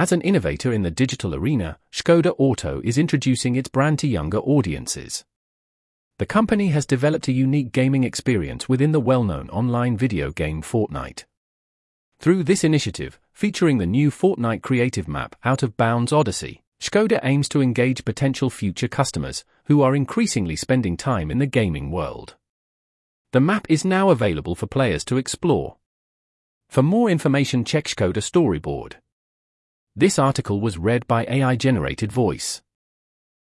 As an innovator in the digital arena, Skoda Auto is introducing its brand to younger audiences. The company has developed a unique gaming experience within the well known online video game Fortnite. Through this initiative, featuring the new Fortnite creative map Out of Bounds Odyssey, Skoda aims to engage potential future customers who are increasingly spending time in the gaming world. The map is now available for players to explore. For more information, check Skoda storyboard. This article was read by AI generated voice.